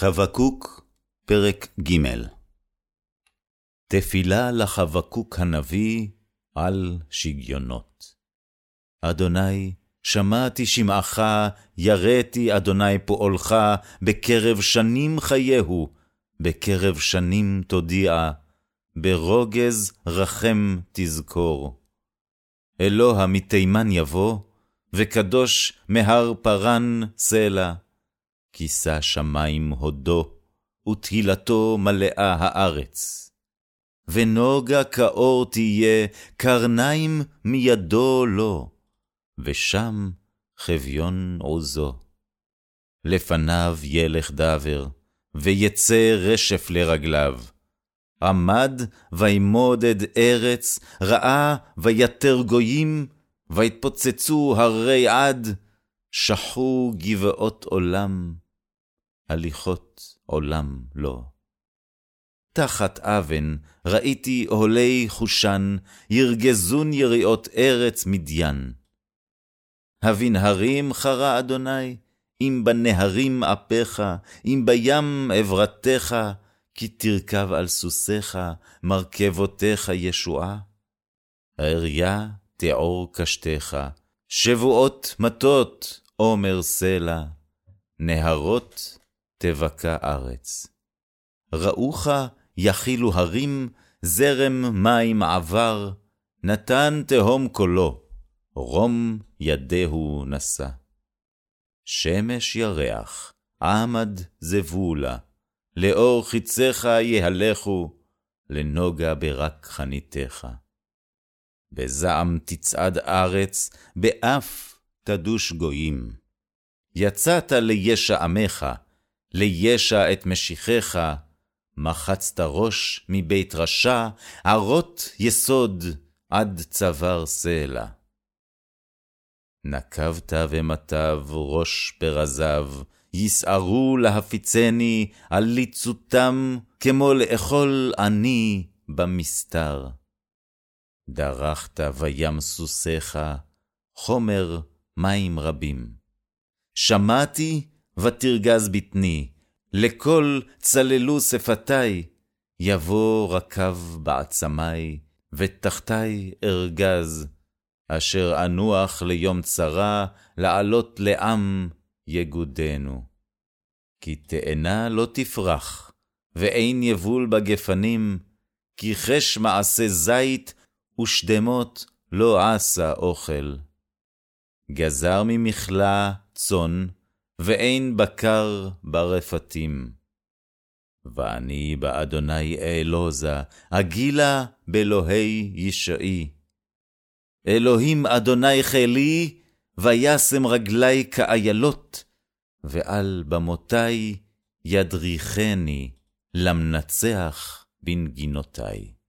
חבקוק, פרק ג' תפילה לחבקוק הנביא על שגיונות. אדוני, שמעתי שמעך, יראתי אדוני פועלך, בקרב שנים חייהו, בקרב שנים תודיע, ברוגז רחם תזכור. אלוה מתימן יבוא, וקדוש מהר פרן סלע. כיסה שמים הודו, ותהילתו מלאה הארץ. ונוגה כאור תהיה, קרניים מידו לו, ושם חביון עוזו. לפניו ילך דבר, ויצא רשף לרגליו. עמד וימודד ארץ, ראה ויתר גויים, ויתפוצצו הרי עד, שחו גבעות עולם, הליכות עולם לא. תחת אבן ראיתי אוהלי חושן, ירגזון יריעות ארץ מדיין. הבנהרים חרה אדוני, אם בנהרים אפיך, אם בים עברתך, כי תרכב על סוסיך, מרכבותיך ישועה. אריה תעור קשתך, שבועות מטות, עומר סלע, נהרות תבקע ארץ. ראוך יכילו הרים, זרם מים עבר, נתן תהום קולו, רום ידהו נשא. שמש ירח, עמד זבולה, לאור חיציך יהלכו, לנוגה ברק חניתך. בזעם תצעד ארץ, באף תדוש גויים. יצאת לישע עמך, לישע את משיחך, מחצת ראש מבית רשע, ערות יסוד עד צוואר סלע. נקבת ומטב ראש פרזיו, יסערו להפיצני על ליצותם, כמו לאכול עני במסתר. דרכת בים סוסיך, חומר מים רבים. שמעתי ותרגז בטני, לכל צללו שפתי, יבוא רקב בעצמי, ותחתי ארגז, אשר אנוח ליום צרה, לעלות לעם יגודנו. כי תאנה לא תפרח, ואין יבול בגפנים, כי חש מעשה זית, ושדמות לא עשה אוכל. גזר ממכלה צאן, ואין בקר ברפתים. ואני באדוני אעלוזה, אגילה באלוהי ישעי. אלוהים אדוני חילי, וישם רגלי כאיילות, ועל במותי ידריכני למנצח בנגינותי.